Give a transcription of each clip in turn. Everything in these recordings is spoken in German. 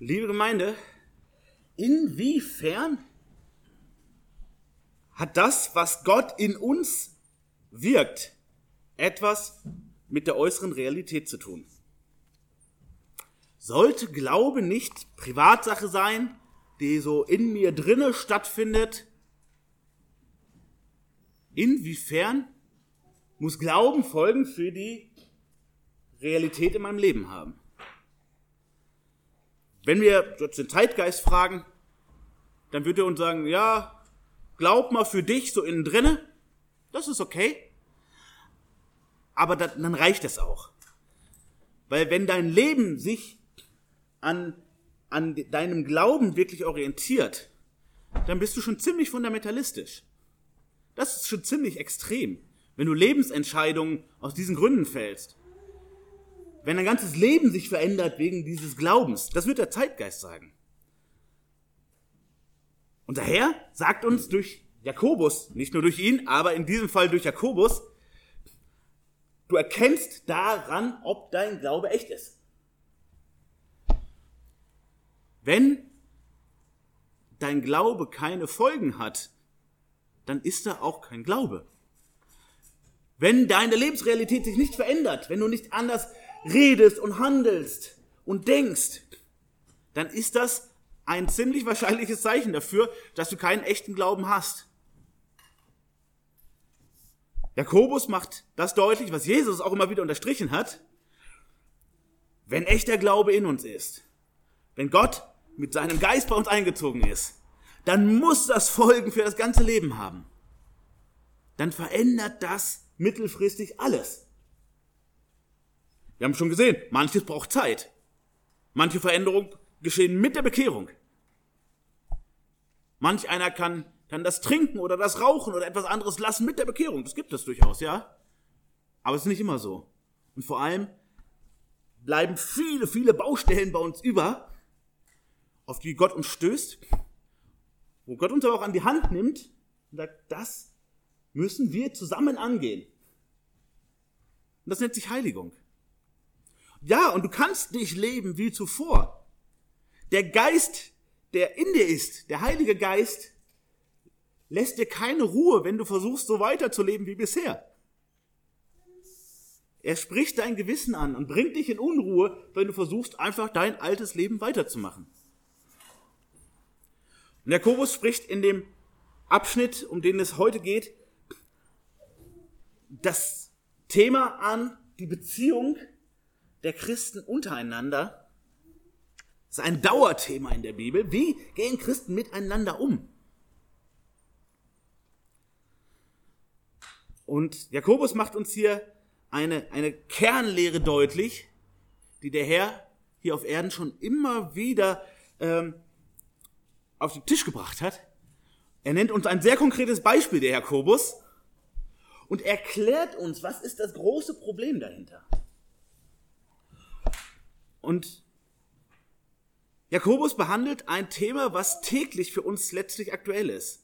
Liebe Gemeinde, inwiefern hat das, was Gott in uns wirkt, etwas mit der äußeren Realität zu tun? Sollte Glaube nicht Privatsache sein, die so in mir drinne stattfindet? Inwiefern muss Glauben Folgen für die Realität in meinem Leben haben? Wenn wir jetzt den Zeitgeist fragen, dann würde er uns sagen, ja, glaub mal für dich so innen drinne, das ist okay. Aber dann reicht es auch. Weil wenn dein Leben sich an, an deinem Glauben wirklich orientiert, dann bist du schon ziemlich fundamentalistisch. Das ist schon ziemlich extrem, wenn du Lebensentscheidungen aus diesen Gründen fällst. Wenn dein ganzes Leben sich verändert wegen dieses Glaubens, das wird der Zeitgeist sagen. Und daher sagt uns durch Jakobus, nicht nur durch ihn, aber in diesem Fall durch Jakobus, du erkennst daran, ob dein Glaube echt ist. Wenn dein Glaube keine Folgen hat, dann ist da auch kein Glaube. Wenn deine Lebensrealität sich nicht verändert, wenn du nicht anders redest und handelst und denkst, dann ist das ein ziemlich wahrscheinliches Zeichen dafür, dass du keinen echten Glauben hast. Jakobus macht das deutlich, was Jesus auch immer wieder unterstrichen hat. Wenn echter Glaube in uns ist, wenn Gott mit seinem Geist bei uns eingezogen ist, dann muss das Folgen für das ganze Leben haben. Dann verändert das mittelfristig alles. Wir haben schon gesehen, manches braucht Zeit. Manche Veränderungen geschehen mit der Bekehrung. Manch einer kann, kann das Trinken oder das Rauchen oder etwas anderes lassen mit der Bekehrung. Das gibt es durchaus, ja. Aber es ist nicht immer so. Und vor allem bleiben viele, viele Baustellen bei uns über, auf die Gott uns stößt, wo Gott uns aber auch an die Hand nimmt und sagt, das müssen wir zusammen angehen. Und das nennt sich Heiligung. Ja, und du kannst nicht leben wie zuvor. Der Geist, der in dir ist, der Heilige Geist, lässt dir keine Ruhe, wenn du versuchst, so weiterzuleben wie bisher. Er spricht dein Gewissen an und bringt dich in Unruhe, wenn du versuchst, einfach dein altes Leben weiterzumachen. Und Jakobus spricht in dem Abschnitt, um den es heute geht, das Thema an, die Beziehung der Christen untereinander. Ist ein Dauerthema in der Bibel. Wie gehen Christen miteinander um? Und Jakobus macht uns hier eine, eine Kernlehre deutlich, die der Herr hier auf Erden schon immer wieder ähm, auf den Tisch gebracht hat. Er nennt uns ein sehr konkretes Beispiel, der Jakobus, und erklärt uns, was ist das große Problem dahinter. Und Jakobus behandelt ein Thema, was täglich für uns letztlich aktuell ist.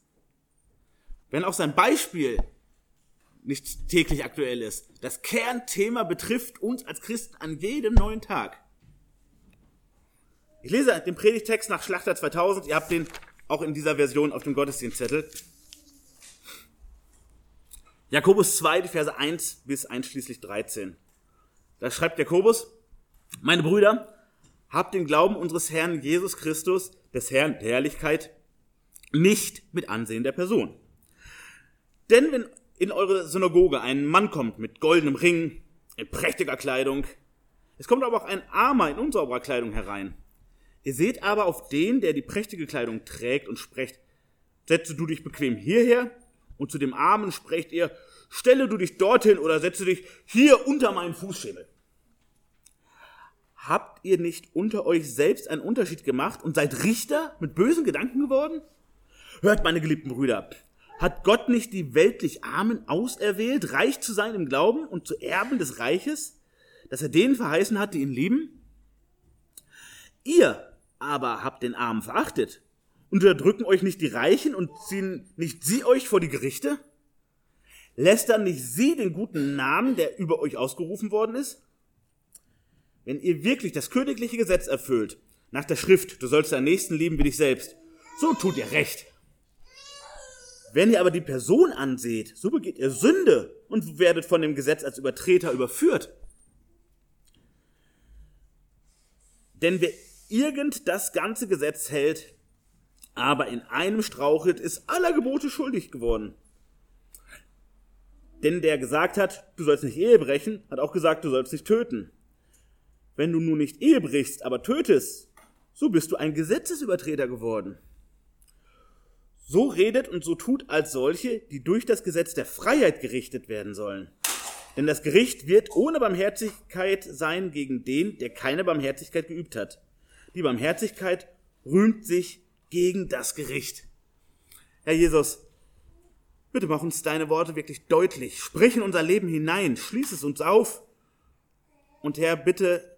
Wenn auch sein Beispiel nicht täglich aktuell ist. Das Kernthema betrifft uns als Christen an jedem neuen Tag. Ich lese den Predigtext nach Schlachter 2000. Ihr habt den auch in dieser Version auf dem Gottesdienstzettel. Jakobus 2, die Verse 1 bis einschließlich 13. Da schreibt Jakobus, meine Brüder, habt den Glauben unseres Herrn Jesus Christus, des Herrn der Herrlichkeit, nicht mit Ansehen der Person. Denn wenn in eure Synagoge ein Mann kommt mit goldenem Ring, in prächtiger Kleidung, es kommt aber auch ein Armer in unsauberer Kleidung herein, Ihr seht aber auf den, der die prächtige Kleidung trägt und sprecht, setze du dich bequem hierher und zu dem Armen sprecht ihr, stelle du dich dorthin oder setze dich hier unter meinen Fußschemel. Habt ihr nicht unter euch selbst einen Unterschied gemacht und seid Richter mit bösen Gedanken geworden? Hört, meine geliebten Brüder, hat Gott nicht die weltlich Armen auserwählt, reich zu sein im Glauben und zu Erben des Reiches, dass er denen verheißen hat, die ihn lieben? Ihr aber habt den Armen verachtet. Unterdrücken euch nicht die Reichen und ziehen nicht sie euch vor die Gerichte? Lästern nicht sie den guten Namen, der über euch ausgerufen worden ist? Wenn ihr wirklich das königliche Gesetz erfüllt, nach der Schrift, du sollst deinen Nächsten lieben wie dich selbst. So tut ihr recht. Wenn ihr aber die Person anseht, so begeht ihr Sünde und werdet von dem Gesetz als Übertreter überführt. Denn wer irgend das ganze Gesetz hält, aber in einem strauchelt, ist aller Gebote schuldig geworden. Denn der gesagt hat, du sollst nicht Ehe brechen, hat auch gesagt, du sollst nicht töten. Wenn du nun nicht Ehe brichst, aber tötest, so bist du ein Gesetzesübertreter geworden. So redet und so tut als solche, die durch das Gesetz der Freiheit gerichtet werden sollen. Denn das Gericht wird ohne Barmherzigkeit sein gegen den, der keine Barmherzigkeit geübt hat. Die Barmherzigkeit rühmt sich gegen das Gericht. Herr Jesus, bitte mach uns deine Worte wirklich deutlich. Sprich in unser Leben hinein, schließ es uns auf. Und Herr, bitte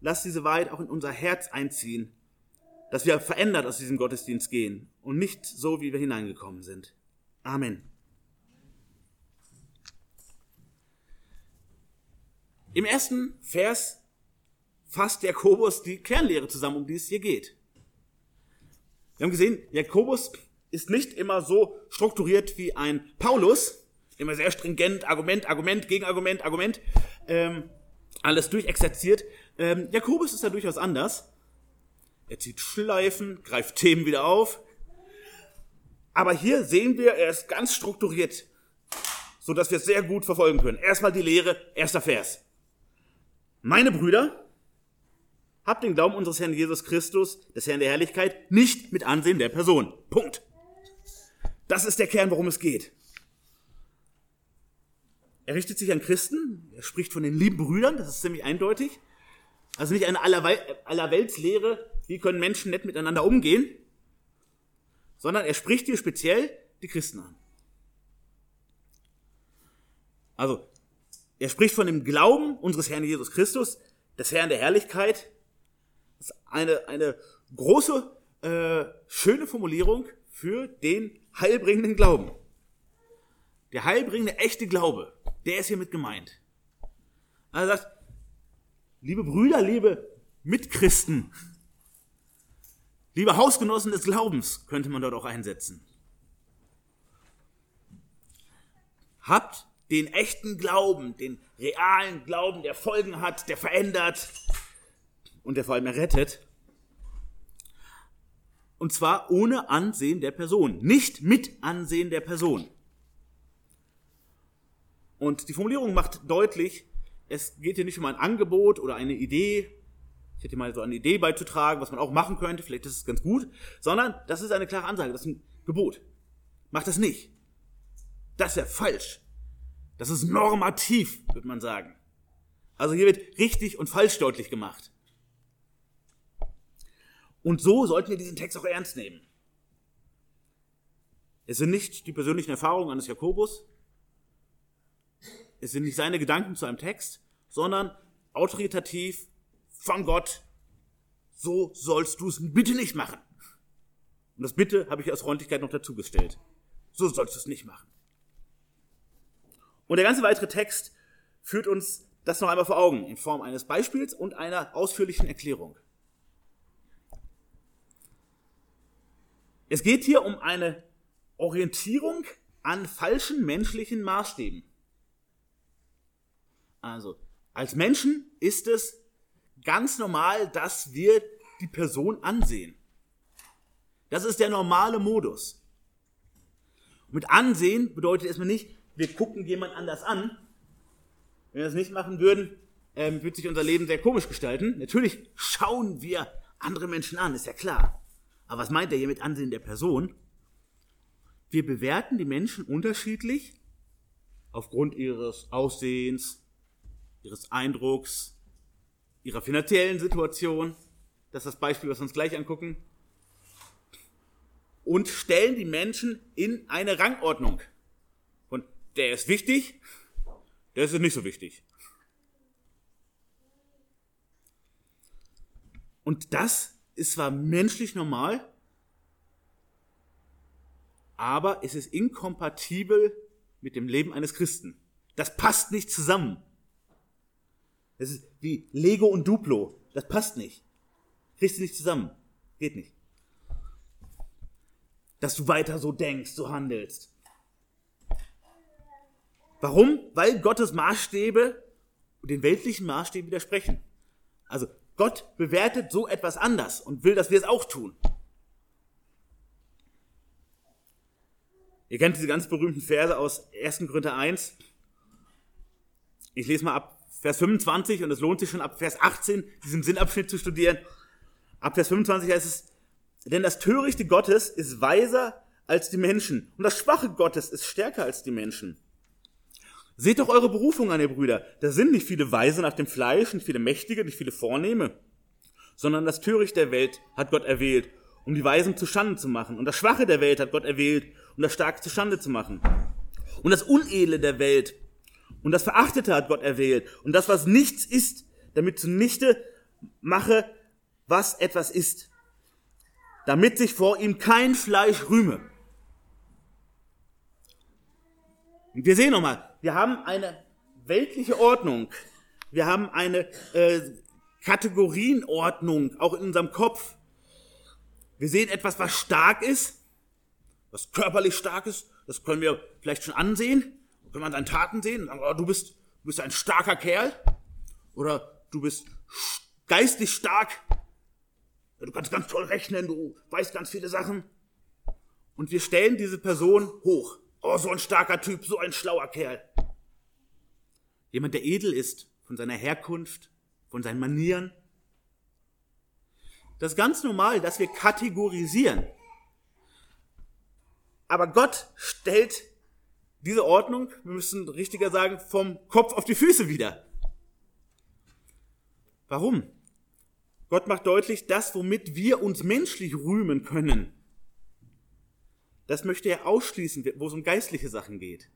lass diese Wahrheit auch in unser Herz einziehen, dass wir verändert aus diesem Gottesdienst gehen und nicht so, wie wir hineingekommen sind. Amen. Im ersten Vers fasst Jakobus die Kernlehre zusammen, um die es hier geht. Wir haben gesehen, Jakobus ist nicht immer so strukturiert wie ein Paulus, immer sehr stringent, Argument, Argument, Gegenargument, Argument, ähm, alles durchexerziert. Ähm, Jakobus ist da durchaus anders. Er zieht Schleifen, greift Themen wieder auf. Aber hier sehen wir, er ist ganz strukturiert, so dass wir es sehr gut verfolgen können. Erstmal die Lehre, erster Vers. Meine Brüder, habt den Glauben unseres Herrn Jesus Christus, des Herrn der Herrlichkeit, nicht mit Ansehen der Person. Punkt. Das ist der Kern, worum es geht. Er richtet sich an Christen, er spricht von den lieben Brüdern, das ist ziemlich eindeutig. Also nicht eine Allerweltslehre, wie können Menschen nett miteinander umgehen, sondern er spricht hier speziell die Christen an. Also, er spricht von dem Glauben unseres Herrn Jesus Christus, des Herrn der Herrlichkeit. Das ist eine, eine große, äh, schöne Formulierung für den heilbringenden Glauben. Der heilbringende, echte Glaube, der ist hiermit gemeint. Also er sagt, liebe Brüder, liebe Mitchristen, liebe Hausgenossen des Glaubens, könnte man dort auch einsetzen. Habt den echten Glauben, den realen Glauben, der Folgen hat, der verändert und der vor allem errettet. Und zwar ohne Ansehen der Person, nicht mit Ansehen der Person. Und die Formulierung macht deutlich, es geht hier nicht um ein Angebot oder eine Idee, ich hätte mal so eine Idee beizutragen, was man auch machen könnte, vielleicht ist es ganz gut, sondern das ist eine klare Ansage, das ist ein Gebot. Mach das nicht. Das ist ja falsch. Das ist normativ, würde man sagen. Also hier wird richtig und falsch deutlich gemacht. Und so sollten wir diesen Text auch ernst nehmen. Es sind nicht die persönlichen Erfahrungen eines Jakobus, es sind nicht seine Gedanken zu einem Text, sondern autoritativ von Gott, so sollst du es bitte nicht machen. Und das Bitte habe ich aus Freundlichkeit noch dazu gestellt. So sollst du es nicht machen. Und der ganze weitere Text führt uns das noch einmal vor Augen in Form eines Beispiels und einer ausführlichen Erklärung. Es geht hier um eine Orientierung an falschen menschlichen Maßstäben. Also, als Menschen ist es ganz normal, dass wir die Person ansehen. Das ist der normale Modus. mit Ansehen bedeutet erstmal nicht, wir gucken jemand anders an. Wenn wir das nicht machen würden, ähm, würde sich unser Leben sehr komisch gestalten. Natürlich schauen wir andere Menschen an, ist ja klar. Aber was meint er hier mit Ansehen der Person? Wir bewerten die Menschen unterschiedlich aufgrund ihres Aussehens, ihres Eindrucks, ihrer finanziellen Situation. Das ist das Beispiel, was wir uns gleich angucken. Und stellen die Menschen in eine Rangordnung der ist wichtig, der ist nicht so wichtig. Und das ist zwar menschlich normal, aber es ist inkompatibel mit dem Leben eines Christen. Das passt nicht zusammen. Das ist wie Lego und Duplo. Das passt nicht. Kriegst du nicht zusammen. Geht nicht. Dass du weiter so denkst, so handelst. Warum? Weil Gottes Maßstäbe den weltlichen Maßstäben widersprechen. Also Gott bewertet so etwas anders und will, dass wir es auch tun. Ihr kennt diese ganz berühmten Verse aus 1. Korinther 1. Ich lese mal ab Vers 25 und es lohnt sich schon ab Vers 18 diesen Sinnabschnitt zu studieren. Ab Vers 25 heißt es, denn das Törichte Gottes ist weiser als die Menschen und das Schwache Gottes ist stärker als die Menschen. Seht doch eure Berufung an, ihr Brüder. Da sind nicht viele Weise nach dem Fleisch, nicht viele Mächtige, nicht viele Vornehme, sondern das Törichte der Welt hat Gott erwählt, um die Weisen zu Schande zu machen. Und das Schwache der Welt hat Gott erwählt, um das Starke zu Schande zu machen. Und das Unedle der Welt und das Verachtete hat Gott erwählt. Und das, was nichts ist, damit zunichte mache, was etwas ist. Damit sich vor ihm kein Fleisch rühme. Und wir sehen nochmal, wir haben eine weltliche Ordnung. Wir haben eine äh, Kategorienordnung, auch in unserem Kopf. Wir sehen etwas, was stark ist, was körperlich stark ist. Das können wir vielleicht schon ansehen. Können wir an seinen Taten sehen sagen, oh, du bist, du bist ein starker Kerl. Oder du bist geistig stark. Du kannst ganz toll rechnen, du weißt ganz viele Sachen. Und wir stellen diese Person hoch. Oh, so ein starker Typ, so ein schlauer Kerl. Jemand, der edel ist von seiner Herkunft, von seinen Manieren. Das ist ganz normal, dass wir kategorisieren. Aber Gott stellt diese Ordnung, wir müssen richtiger sagen, vom Kopf auf die Füße wieder. Warum? Gott macht deutlich, das, womit wir uns menschlich rühmen können, das möchte er ausschließen, wo es um geistliche Sachen geht.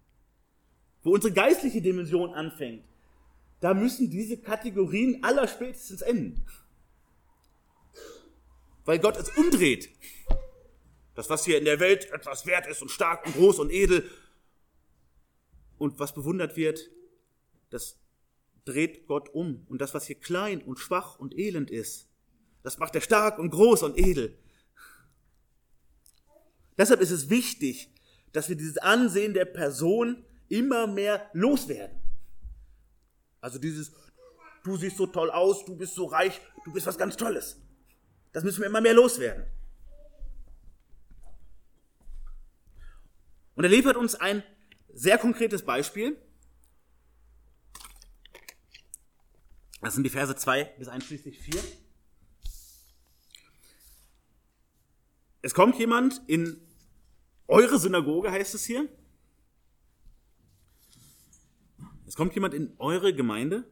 Wo unsere geistliche Dimension anfängt, da müssen diese Kategorien allerspätestens enden. Weil Gott es umdreht. Das, was hier in der Welt etwas wert ist und stark und groß und edel und was bewundert wird, das dreht Gott um. Und das, was hier klein und schwach und elend ist, das macht er stark und groß und edel. Deshalb ist es wichtig, dass wir dieses Ansehen der Person immer mehr loswerden. Also dieses, du siehst so toll aus, du bist so reich, du bist was ganz Tolles. Das müssen wir immer mehr loswerden. Und er liefert uns ein sehr konkretes Beispiel. Das sind die Verse 2 bis einschließlich 4. Es kommt jemand in eure Synagoge, heißt es hier. Es kommt jemand in eure Gemeinde.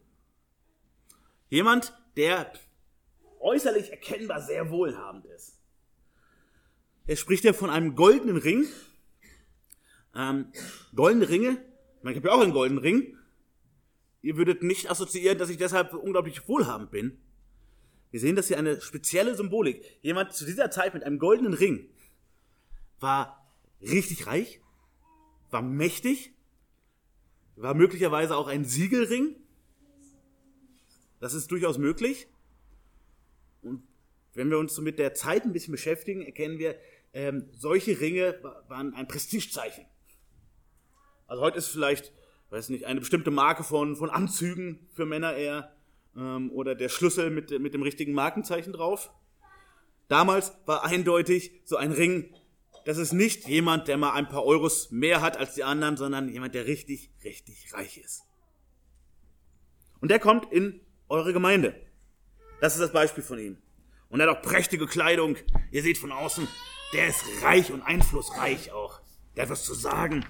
Jemand, der äußerlich erkennbar sehr wohlhabend ist. Er spricht ja von einem goldenen Ring. Ähm, goldene Ringe, ich habe ja auch einen goldenen Ring. Ihr würdet nicht assoziieren, dass ich deshalb unglaublich wohlhabend bin. Wir sehen das hier eine spezielle Symbolik. Jemand zu dieser Zeit mit einem goldenen Ring war richtig reich, war mächtig, war möglicherweise auch ein Siegelring. Das ist durchaus möglich. Und wenn wir uns so mit der Zeit ein bisschen beschäftigen, erkennen wir, ähm, solche Ringe waren ein Prestigezeichen. Also heute ist vielleicht, weiß nicht, eine bestimmte Marke von, von Anzügen für Männer eher ähm, oder der Schlüssel mit, mit dem richtigen Markenzeichen drauf. Damals war eindeutig so ein Ring, das ist nicht jemand, der mal ein paar Euros mehr hat als die anderen, sondern jemand, der richtig, richtig reich ist. Und der kommt in eure Gemeinde. Das ist das Beispiel von ihm. Und er hat auch prächtige Kleidung. Ihr seht von außen, der ist reich und einflussreich auch. Der hat was zu sagen.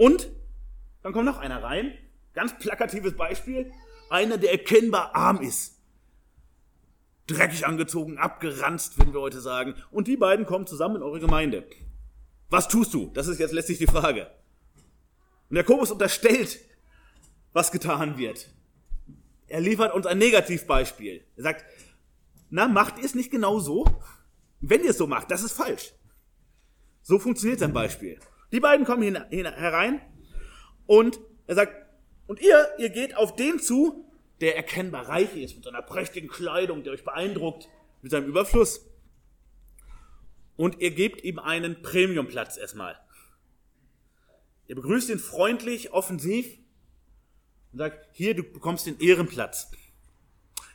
Und dann kommt noch einer rein, Ganz plakatives Beispiel. Einer, der erkennbar arm ist. Dreckig angezogen, abgeranzt, würden wir heute sagen. Und die beiden kommen zusammen in eure Gemeinde. Was tust du? Das ist jetzt letztlich die Frage. Und Jakobus unterstellt, was getan wird. Er liefert uns ein Negativbeispiel. Er sagt, na, macht ihr es nicht genau so? Wenn ihr es so macht, das ist falsch. So funktioniert sein Beispiel. Die beiden kommen herein und er sagt, und ihr, ihr geht auf den zu, der erkennbar reich ist, mit seiner prächtigen Kleidung, der euch beeindruckt, mit seinem Überfluss. Und ihr gebt ihm einen Premiumplatz erstmal. Ihr begrüßt ihn freundlich, offensiv und sagt, hier, du bekommst den Ehrenplatz.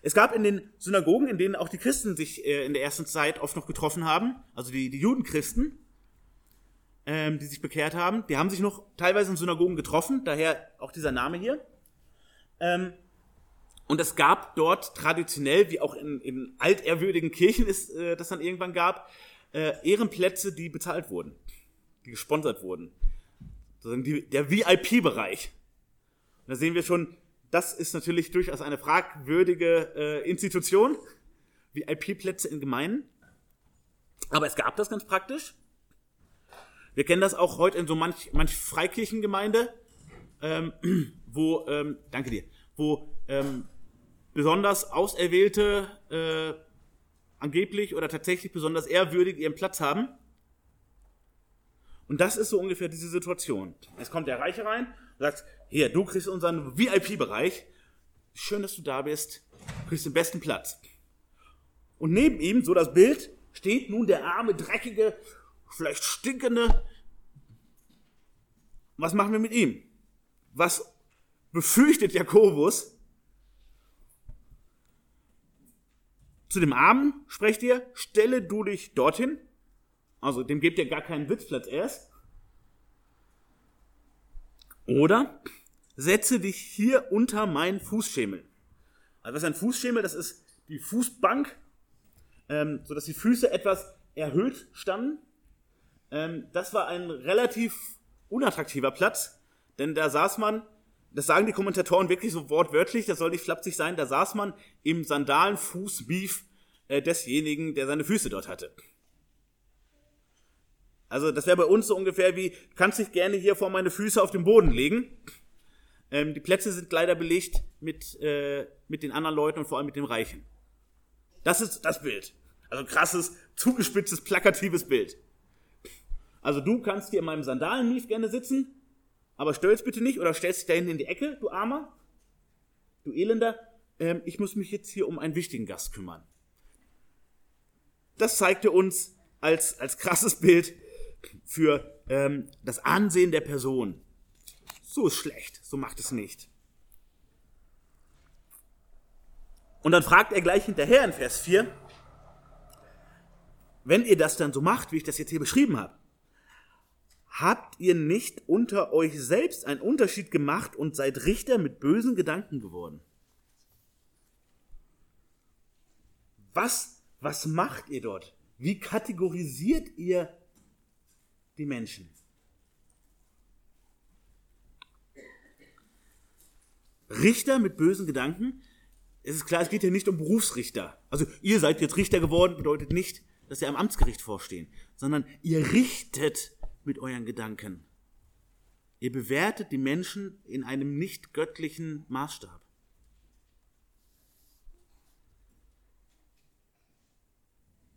Es gab in den Synagogen, in denen auch die Christen sich äh, in der ersten Zeit oft noch getroffen haben, also die, die Judenchristen, ähm, die sich bekehrt haben, die haben sich noch teilweise in Synagogen getroffen, daher auch dieser Name hier. Ähm, und es gab dort traditionell, wie auch in, in altehrwürdigen Kirchen ist, äh, das dann irgendwann gab, äh, Ehrenplätze, die bezahlt wurden, die gesponsert wurden. Sozusagen die, der VIP-Bereich. Da sehen wir schon, das ist natürlich durchaus eine fragwürdige äh, Institution. VIP-Plätze in Gemeinden. Aber es gab das ganz praktisch. Wir kennen das auch heute in so manch, manch Freikirchengemeinde, ähm, wo, ähm, danke dir, wo ähm, besonders Auserwählte äh, angeblich oder tatsächlich besonders ehrwürdig ihren Platz haben. Und das ist so ungefähr diese Situation. Es kommt der Reiche rein und sagt, hier, du kriegst unseren VIP-Bereich. Schön, dass du da bist. Du kriegst den besten Platz. Und neben ihm, so das Bild, steht nun der arme, dreckige, vielleicht stinkende. Was machen wir mit ihm? Was befürchtet Jakobus? Zu dem Armen sprecht ihr, stelle du dich dorthin. Also dem gebt ihr gar keinen Sitzplatz erst. Oder setze dich hier unter meinen Fußschemel. Also was ist ein Fußschemel? Das ist die Fußbank, ähm, sodass die Füße etwas erhöht standen. Ähm, das war ein relativ unattraktiver Platz, denn da saß man das sagen die Kommentatoren wirklich so wortwörtlich, das soll nicht flapsig sein, da saß man im Sandalenfußbeef äh, desjenigen, der seine Füße dort hatte. Also das wäre bei uns so ungefähr wie, kannst dich gerne hier vor meine Füße auf den Boden legen. Ähm, die Plätze sind leider belegt mit, äh, mit den anderen Leuten und vor allem mit dem Reichen. Das ist das Bild. Also krasses, zugespitztes, plakatives Bild. Also du kannst hier in meinem Sandalenmief gerne sitzen, aber stör's bitte nicht oder stellst dich da hinten in die Ecke, du Armer, du Elender. Ähm, ich muss mich jetzt hier um einen wichtigen Gast kümmern. Das zeigte uns als, als krasses Bild für ähm, das Ansehen der Person. So ist schlecht, so macht es nicht. Und dann fragt er gleich hinterher in Vers 4, wenn ihr das dann so macht, wie ich das jetzt hier beschrieben habe, Habt ihr nicht unter euch selbst einen Unterschied gemacht und seid Richter mit bösen Gedanken geworden? Was, was macht ihr dort? Wie kategorisiert ihr die Menschen? Richter mit bösen Gedanken? Es ist klar, es geht hier nicht um Berufsrichter. Also ihr seid jetzt Richter geworden, bedeutet nicht, dass ihr am Amtsgericht vorstehen, sondern ihr richtet mit euren Gedanken. Ihr bewertet die Menschen in einem nicht göttlichen Maßstab.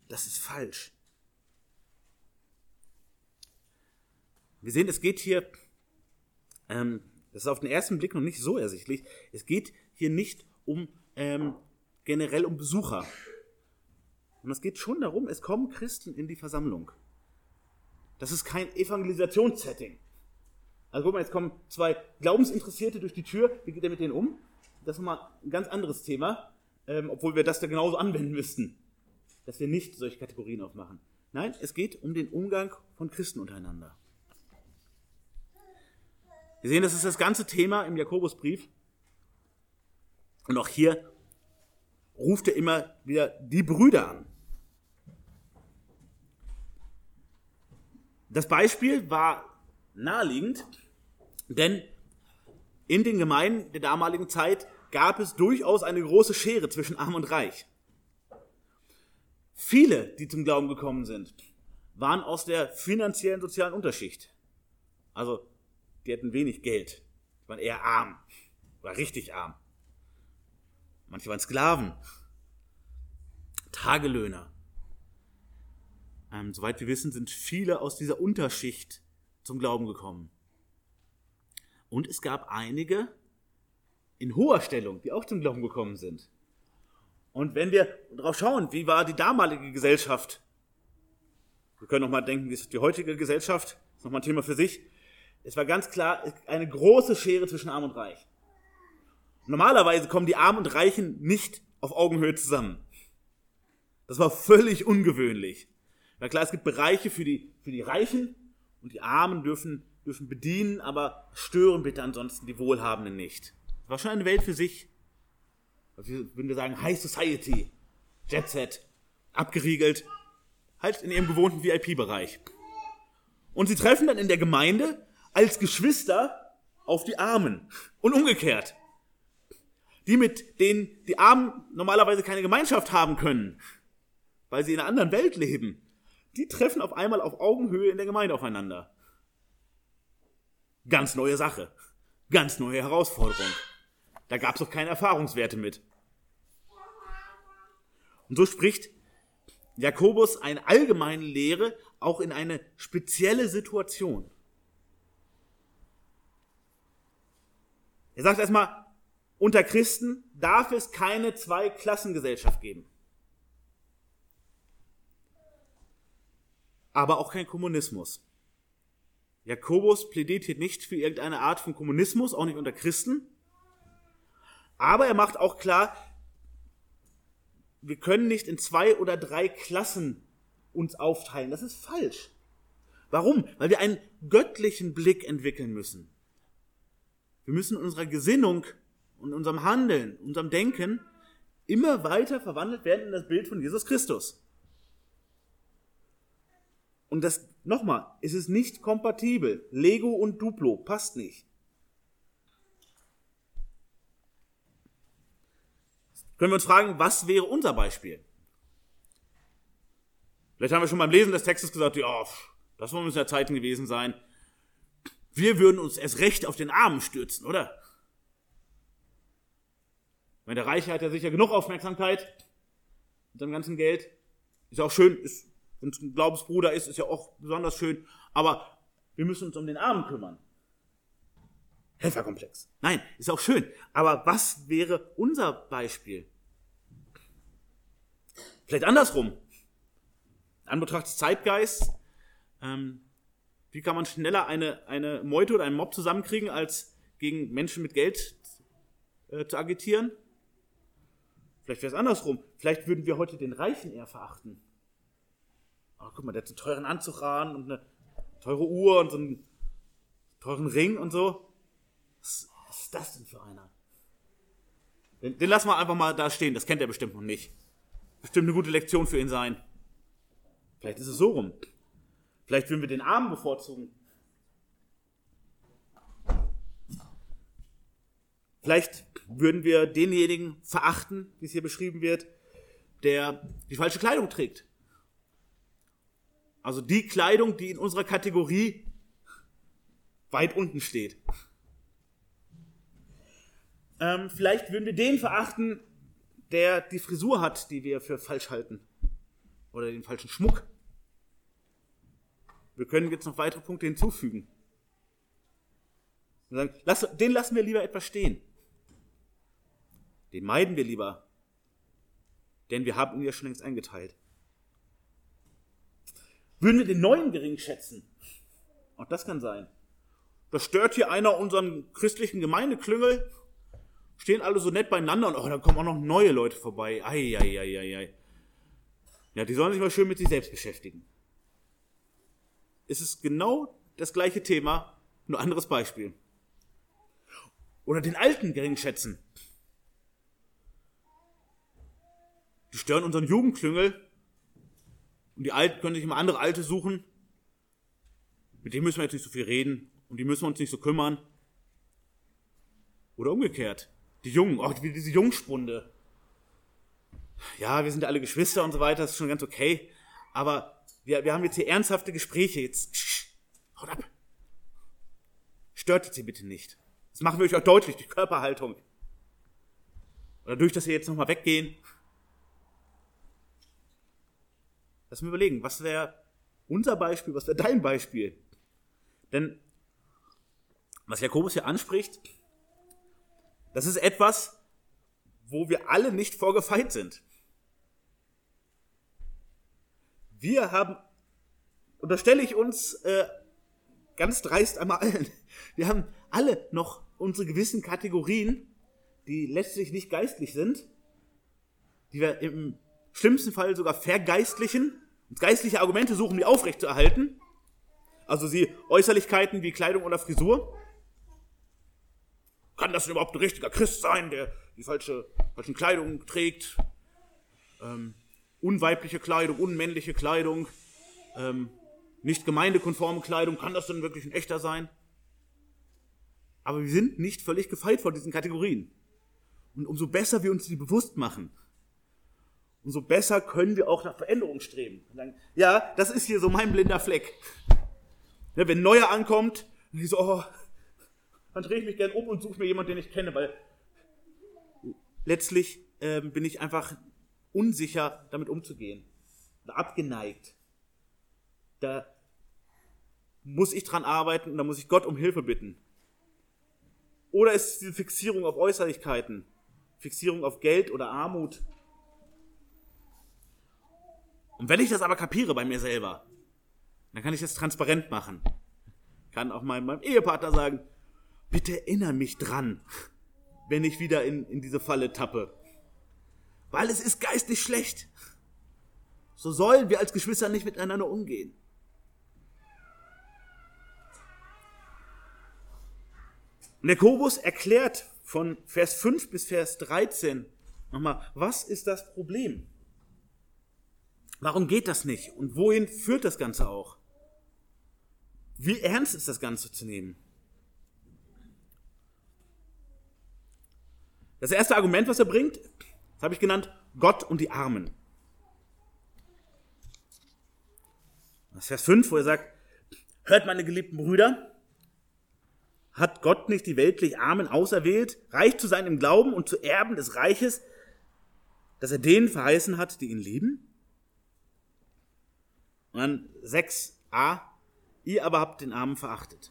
Das ist falsch. Wir sehen, es geht hier, ähm, das ist auf den ersten Blick noch nicht so ersichtlich, es geht hier nicht um ähm, generell um Besucher. Und es geht schon darum, es kommen Christen in die Versammlung. Das ist kein Evangelisationssetting. Also guck mal, jetzt kommen zwei Glaubensinteressierte durch die Tür. Wie geht er mit denen um? Das ist nochmal ein ganz anderes Thema, ähm, obwohl wir das da genauso anwenden müssten. Dass wir nicht solche Kategorien aufmachen. Nein, es geht um den Umgang von Christen untereinander. Wir sehen, das ist das ganze Thema im Jakobusbrief. Und auch hier ruft er immer wieder die Brüder an. Das Beispiel war naheliegend, denn in den Gemeinden der damaligen Zeit gab es durchaus eine große Schere zwischen Arm und Reich. Viele, die zum Glauben gekommen sind, waren aus der finanziellen sozialen Unterschicht. Also, die hatten wenig Geld, die waren eher arm, war richtig arm. Manche waren Sklaven, Tagelöhner. Ähm, soweit wir wissen, sind viele aus dieser Unterschicht zum Glauben gekommen. Und es gab einige, in hoher Stellung, die auch zum Glauben gekommen sind. Und wenn wir darauf schauen, wie war die damalige Gesellschaft, wir können noch mal denken, wie ist die heutige Gesellschaft, das ist noch mal ein Thema für sich. Es war ganz klar eine große Schere zwischen Arm und Reich. Normalerweise kommen die Armen und Reichen nicht auf Augenhöhe zusammen. Das war völlig ungewöhnlich. Na klar, es gibt Bereiche für die, für die Reichen und die Armen dürfen, dürfen bedienen, aber stören bitte ansonsten die Wohlhabenden nicht. Das war schon eine Welt für sich. Würden wir sagen, High Society, Jet Set, abgeriegelt, halt in ihrem gewohnten VIP-Bereich. Und sie treffen dann in der Gemeinde als Geschwister auf die Armen und umgekehrt. Die mit denen die Armen normalerweise keine Gemeinschaft haben können, weil sie in einer anderen Welt leben, die treffen auf einmal auf Augenhöhe in der Gemeinde aufeinander. Ganz neue Sache. Ganz neue Herausforderung. Da gab es auch keine Erfahrungswerte mit. Und so spricht Jakobus eine allgemeine Lehre auch in eine spezielle Situation. Er sagt erstmal, unter Christen darf es keine Zweiklassengesellschaft geben. Aber auch kein Kommunismus. Jakobus plädiert hier nicht für irgendeine Art von Kommunismus, auch nicht unter Christen. Aber er macht auch klar, wir können nicht in zwei oder drei Klassen uns aufteilen. Das ist falsch. Warum? Weil wir einen göttlichen Blick entwickeln müssen. Wir müssen unserer Gesinnung und unserem Handeln, unserem Denken immer weiter verwandelt werden in das Bild von Jesus Christus. Und das, nochmal, ist es nicht kompatibel. Lego und Duplo passt nicht. können wir uns fragen, was wäre unser Beispiel? Vielleicht haben wir schon beim Lesen des Textes gesagt, ja, das müssen ja Zeiten gewesen sein. Wir würden uns erst recht auf den Armen stürzen, oder? Wenn der Reiche hat ja sicher genug Aufmerksamkeit mit seinem ganzen Geld. Ist auch schön, ist, es ein Glaubensbruder ist, ist ja auch besonders schön. Aber wir müssen uns um den Armen kümmern. Helferkomplex. Nein, ist auch schön. Aber was wäre unser Beispiel? Vielleicht andersrum. Anbetracht des Zeitgeists, ähm, wie kann man schneller eine, eine Meute oder einen Mob zusammenkriegen, als gegen Menschen mit Geld äh, zu agitieren? Vielleicht wäre es andersrum. Vielleicht würden wir heute den Reichen eher verachten. Oh, guck mal, der hat einen teuren Anzug ran und eine teure Uhr und so einen teuren Ring und so. Was, was ist das denn für einer? Den, den lassen wir einfach mal da stehen, das kennt er bestimmt noch nicht. Bestimmt eine gute Lektion für ihn sein. Vielleicht ist es so rum. Vielleicht würden wir den Armen bevorzugen. Vielleicht würden wir denjenigen verachten, wie es hier beschrieben wird, der die falsche Kleidung trägt. Also die Kleidung, die in unserer Kategorie weit unten steht. Ähm, vielleicht würden wir den verachten, der die Frisur hat, die wir für falsch halten. Oder den falschen Schmuck. Wir können jetzt noch weitere Punkte hinzufügen. Sagen, lass, den lassen wir lieber etwas stehen. Den meiden wir lieber. Denn wir haben ihn ja schon längst eingeteilt. Würden wir den neuen gering schätzen? Auch das kann sein. Da stört hier einer unseren christlichen Gemeindeklüngel stehen alle so nett beieinander und oh, da kommen auch noch neue Leute vorbei. Eieieiei. Ja, die sollen sich mal schön mit sich selbst beschäftigen. Es ist genau das gleiche Thema, nur anderes Beispiel. Oder den Alten gering schätzen. Die stören unseren Jugendklüngel und die Alten können sich immer andere Alte suchen. Mit denen müssen wir jetzt nicht so viel reden und die müssen wir uns nicht so kümmern. Oder umgekehrt. Die Jungen, auch diese Jungspunde. Ja, wir sind alle Geschwister und so weiter, das ist schon ganz okay. Aber wir, wir haben jetzt hier ernsthafte Gespräche. Jetzt, sch, haut ab. Stört hier bitte nicht. Das machen wir euch auch deutlich durch Körperhaltung. Oder durch, dass wir jetzt nochmal weggehen. Lass mir überlegen, was wäre unser Beispiel, was wäre dein Beispiel? Denn was Jakobus hier anspricht, Das ist etwas, wo wir alle nicht vorgefeit sind. Wir haben, und da stelle ich uns äh, ganz dreist einmal allen, wir haben alle noch unsere gewissen Kategorien, die letztlich nicht geistlich sind, die wir im schlimmsten Fall sogar vergeistlichen und geistliche Argumente suchen, die aufrechtzuerhalten. Also sie Äußerlichkeiten wie Kleidung oder Frisur. Kann das denn überhaupt ein richtiger Christ sein, der die falsche, falsche Kleidung trägt? Ähm, unweibliche Kleidung, unmännliche Kleidung, ähm, nicht gemeindekonforme Kleidung, kann das denn wirklich ein echter sein? Aber wir sind nicht völlig gefeit vor diesen Kategorien. Und umso besser wir uns die bewusst machen, umso besser können wir auch nach Veränderung streben. Sagen, ja, das ist hier so mein blinder Fleck. Ja, wenn ein Neuer ankommt, ich so, oh, dann drehe ich mich gern um und suche mir jemanden, den ich kenne, weil letztlich äh, bin ich einfach unsicher, damit umzugehen. Abgeneigt. Da muss ich dran arbeiten und da muss ich Gott um Hilfe bitten. Oder ist es diese Fixierung auf Äußerlichkeiten, Fixierung auf Geld oder Armut, und wenn ich das aber kapiere bei mir selber, dann kann ich das transparent machen. Kann auch meinem, meinem Ehepartner sagen, bitte erinnere mich dran, wenn ich wieder in, in diese Falle tappe. Weil es ist geistig schlecht. So sollen wir als Geschwister nicht miteinander umgehen. Und Jakobus erklärt von Vers 5 bis Vers 13 nochmal, was ist das Problem? Warum geht das nicht? Und wohin führt das Ganze auch? Wie ernst ist das Ganze zu nehmen? Das erste Argument, was er bringt, das habe ich genannt, Gott und die Armen. Das ist Vers 5, wo er sagt, hört meine geliebten Brüder, hat Gott nicht die weltlich Armen auserwählt, reich zu sein im Glauben und zu Erben des Reiches, dass er denen verheißen hat, die ihn lieben? Und dann 6a, ihr aber habt den Armen verachtet.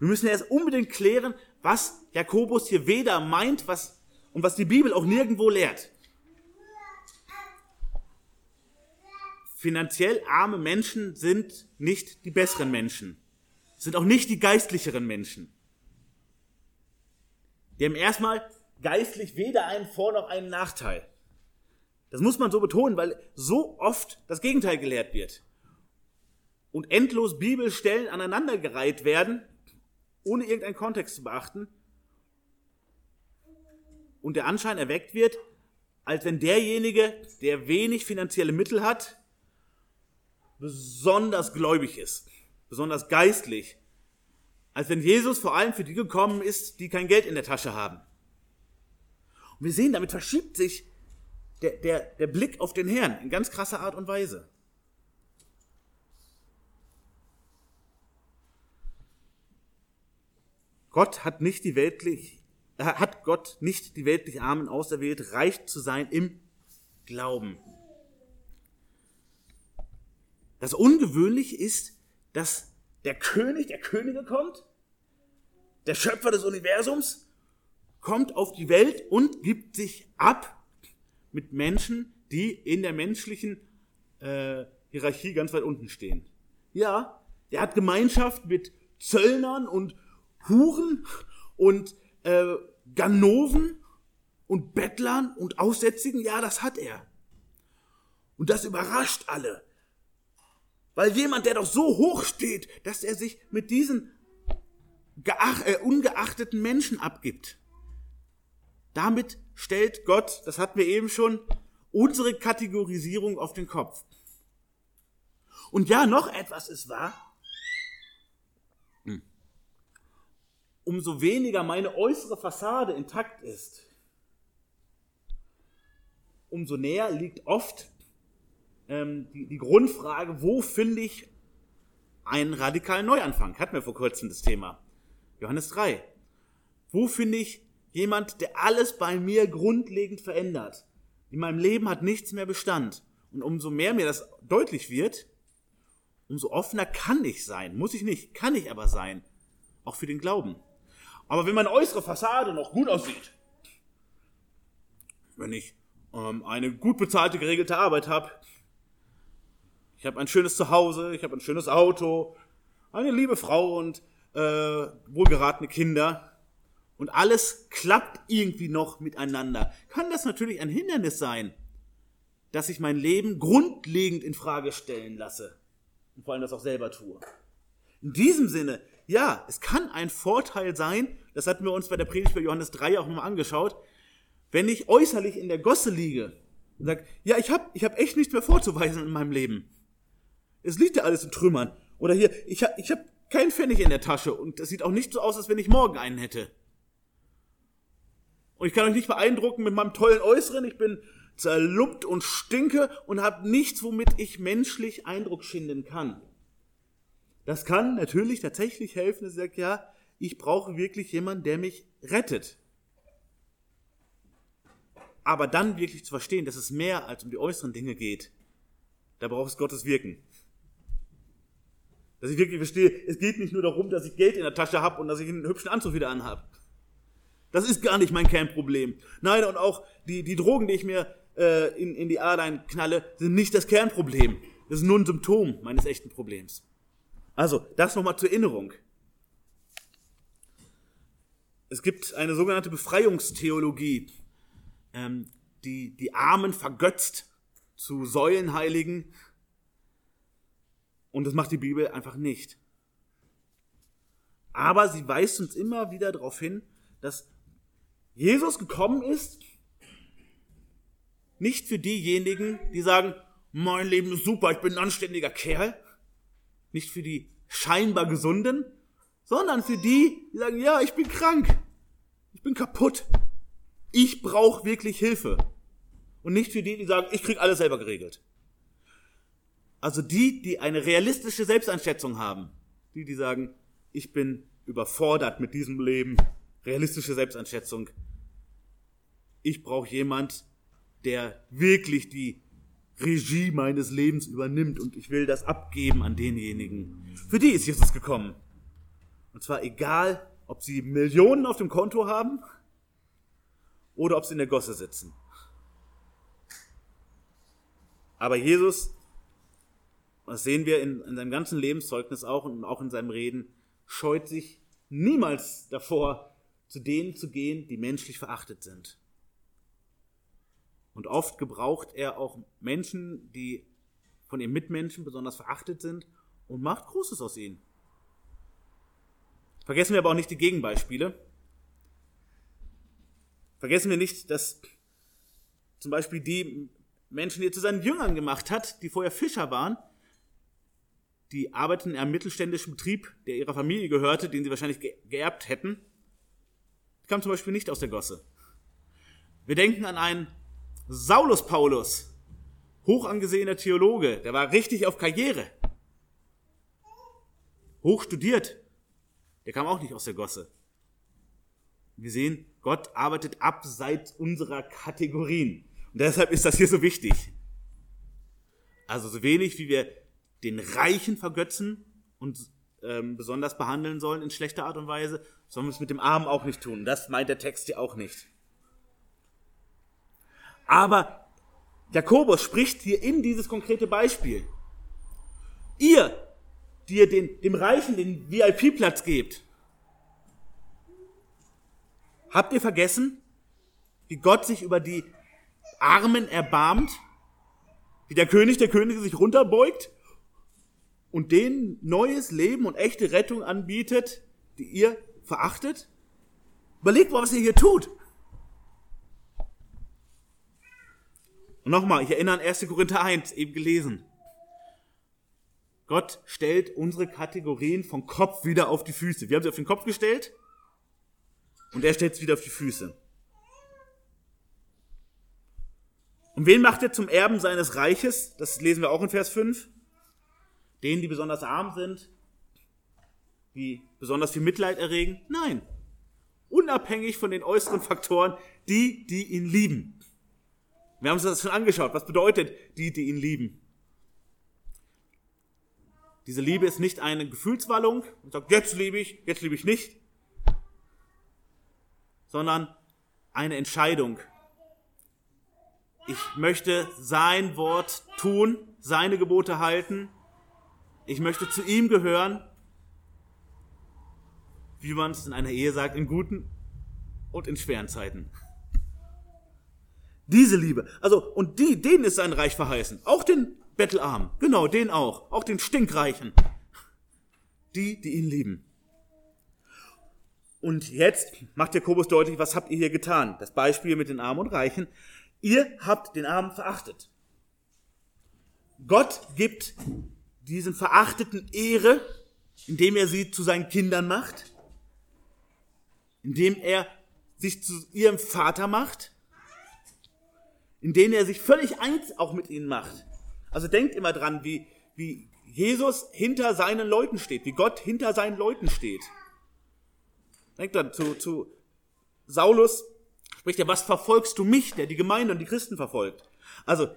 Wir müssen erst unbedingt klären, was Jakobus hier weder meint was, und was die Bibel auch nirgendwo lehrt. Finanziell arme Menschen sind nicht die besseren Menschen, sind auch nicht die geistlicheren Menschen. Die haben erstmal geistlich weder einen Vor- noch einen Nachteil. Das muss man so betonen, weil so oft das Gegenteil gelehrt wird. Und endlos Bibelstellen aneinandergereiht werden, ohne irgendeinen Kontext zu beachten. Und der Anschein erweckt wird, als wenn derjenige, der wenig finanzielle Mittel hat, besonders gläubig ist, besonders geistlich, als wenn Jesus vor allem für die gekommen ist, die kein Geld in der Tasche haben. Und wir sehen, damit verschiebt sich der, der, der Blick auf den Herrn in ganz krasser Art und Weise. Gott hat nicht die weltlich, hat Gott nicht die weltlich Armen auserwählt, reich zu sein im Glauben. Das Ungewöhnliche ist, dass der König der Könige kommt, der Schöpfer des Universums, kommt auf die Welt und gibt sich ab mit Menschen, die in der menschlichen äh, Hierarchie ganz weit unten stehen. Ja, der hat Gemeinschaft mit Zöllnern und Huren und äh, Ganoven und Bettlern und Aussätzigen. Ja, das hat er. Und das überrascht alle. Weil jemand, der doch so hoch steht, dass er sich mit diesen äh, ungeachteten Menschen abgibt. Damit stellt Gott, das hatten wir eben schon, unsere Kategorisierung auf den Kopf. Und ja, noch etwas ist wahr. Umso weniger meine äußere Fassade intakt ist, umso näher liegt oft ähm, die, die Grundfrage, wo finde ich einen radikalen Neuanfang? Hatten wir vor kurzem das Thema. Johannes 3. Wo finde ich Jemand, der alles bei mir grundlegend verändert. In meinem Leben hat nichts mehr Bestand. Und umso mehr mir das deutlich wird, umso offener kann ich sein. Muss ich nicht, kann ich aber sein. Auch für den Glauben. Aber wenn meine äußere Fassade noch gut aussieht, wenn ich ähm, eine gut bezahlte, geregelte Arbeit habe, ich habe ein schönes Zuhause, ich habe ein schönes Auto, eine liebe Frau und äh, wohlgeratene Kinder und alles klappt irgendwie noch miteinander, kann das natürlich ein Hindernis sein, dass ich mein Leben grundlegend in Frage stellen lasse und vor allem das auch selber tue. In diesem Sinne, ja, es kann ein Vorteil sein, das hatten wir uns bei der Predigt bei Johannes 3 auch nochmal angeschaut, wenn ich äußerlich in der Gosse liege und sage, ja, ich habe ich hab echt nichts mehr vorzuweisen in meinem Leben. Es liegt ja alles in Trümmern. Oder hier, ich habe ich hab keinen Pfennig in der Tasche und es sieht auch nicht so aus, als wenn ich morgen einen hätte. Und ich kann euch nicht beeindrucken mit meinem tollen Äußeren. Ich bin zerlumpt und stinke und habe nichts, womit ich menschlich Eindruck schinden kann. Das kann natürlich tatsächlich helfen, dass ich sage, ja, ich brauche wirklich jemanden, der mich rettet. Aber dann wirklich zu verstehen, dass es mehr als um die äußeren Dinge geht, da braucht es Gottes Wirken. Dass ich wirklich verstehe, es geht nicht nur darum, dass ich Geld in der Tasche habe und dass ich einen hübschen Anzug wieder anhabe. Das ist gar nicht mein Kernproblem. Nein, und auch die, die Drogen, die ich mir äh, in, in die Adern knalle, sind nicht das Kernproblem. Das ist nur ein Symptom meines echten Problems. Also, das nochmal zur Erinnerung. Es gibt eine sogenannte Befreiungstheologie, ähm, die die Armen vergötzt zu Säulenheiligen. Und das macht die Bibel einfach nicht. Aber sie weist uns immer wieder darauf hin, dass Jesus gekommen ist, nicht für diejenigen, die sagen, mein Leben ist super, ich bin ein anständiger Kerl. Nicht für die scheinbar Gesunden, sondern für die, die sagen, ja, ich bin krank, ich bin kaputt, ich brauche wirklich Hilfe. Und nicht für die, die sagen, ich krieg alles selber geregelt. Also die, die eine realistische Selbsteinschätzung haben, die, die sagen, ich bin überfordert mit diesem Leben, realistische Selbsteinschätzung. Ich brauche jemand, der wirklich die Regie meines Lebens übernimmt und ich will das abgeben an denjenigen. Für die ist Jesus gekommen. Und zwar egal, ob sie Millionen auf dem Konto haben oder ob sie in der Gosse sitzen. Aber Jesus, das sehen wir in, in seinem ganzen Lebenszeugnis auch und auch in seinem Reden, scheut sich niemals davor, zu denen zu gehen, die menschlich verachtet sind. Und oft gebraucht er auch Menschen, die von ihren Mitmenschen besonders verachtet sind und macht Großes aus ihnen. Vergessen wir aber auch nicht die Gegenbeispiele. Vergessen wir nicht, dass zum Beispiel die Menschen, die er zu seinen Jüngern gemacht hat, die vorher Fischer waren, die arbeiten in einem mittelständischen Betrieb, der ihrer Familie gehörte, den sie wahrscheinlich geerbt hätten, die kamen zum Beispiel nicht aus der Gosse. Wir denken an einen Saulus Paulus, hoch angesehener Theologe, der war richtig auf Karriere. Hoch studiert. Der kam auch nicht aus der Gosse. Wir sehen, Gott arbeitet abseits unserer Kategorien. Und deshalb ist das hier so wichtig. Also so wenig, wie wir den Reichen vergötzen und ähm, besonders behandeln sollen in schlechter Art und Weise, sollen wir es mit dem Armen auch nicht tun. Das meint der Text hier auch nicht. Aber Jakobus spricht hier in dieses konkrete Beispiel. Ihr, die ihr den, dem Reichen den VIP-Platz gebt, habt ihr vergessen, wie Gott sich über die Armen erbarmt, wie der König der Könige sich runterbeugt und denen neues Leben und echte Rettung anbietet, die ihr verachtet? Überlegt mal, was ihr hier tut. Und nochmal, ich erinnere an 1. Korinther 1, eben gelesen. Gott stellt unsere Kategorien vom Kopf wieder auf die Füße. Wir haben sie auf den Kopf gestellt und er stellt sie wieder auf die Füße. Und wen macht er zum Erben seines Reiches? Das lesen wir auch in Vers 5. Denen, die besonders arm sind, die besonders viel Mitleid erregen? Nein. Unabhängig von den äußeren Faktoren, die, die ihn lieben. Wir haben uns das schon angeschaut. Was bedeutet die, die ihn lieben? Diese Liebe ist nicht eine Gefühlswallung und sagt, jetzt liebe ich, jetzt liebe ich nicht. sondern eine Entscheidung. Ich möchte sein Wort tun, seine Gebote halten. Ich möchte zu ihm gehören, wie man es in einer Ehe sagt, in guten und in schweren Zeiten. Diese Liebe. Also, und die, denen ist sein Reich verheißen. Auch den Bettelarmen. Genau, den auch. Auch den Stinkreichen. Die, die ihn lieben. Und jetzt macht Jakobus deutlich, was habt ihr hier getan? Das Beispiel mit den Armen und Reichen. Ihr habt den Armen verachtet. Gott gibt diesen Verachteten Ehre, indem er sie zu seinen Kindern macht, indem er sich zu ihrem Vater macht, indem er sich völlig eins auch mit ihnen macht. Also denkt immer dran, wie, wie Jesus hinter seinen Leuten steht, wie Gott hinter seinen Leuten steht. Denkt dann zu, zu Saulus, spricht er, was verfolgst du mich, der die Gemeinde und die Christen verfolgt? Also,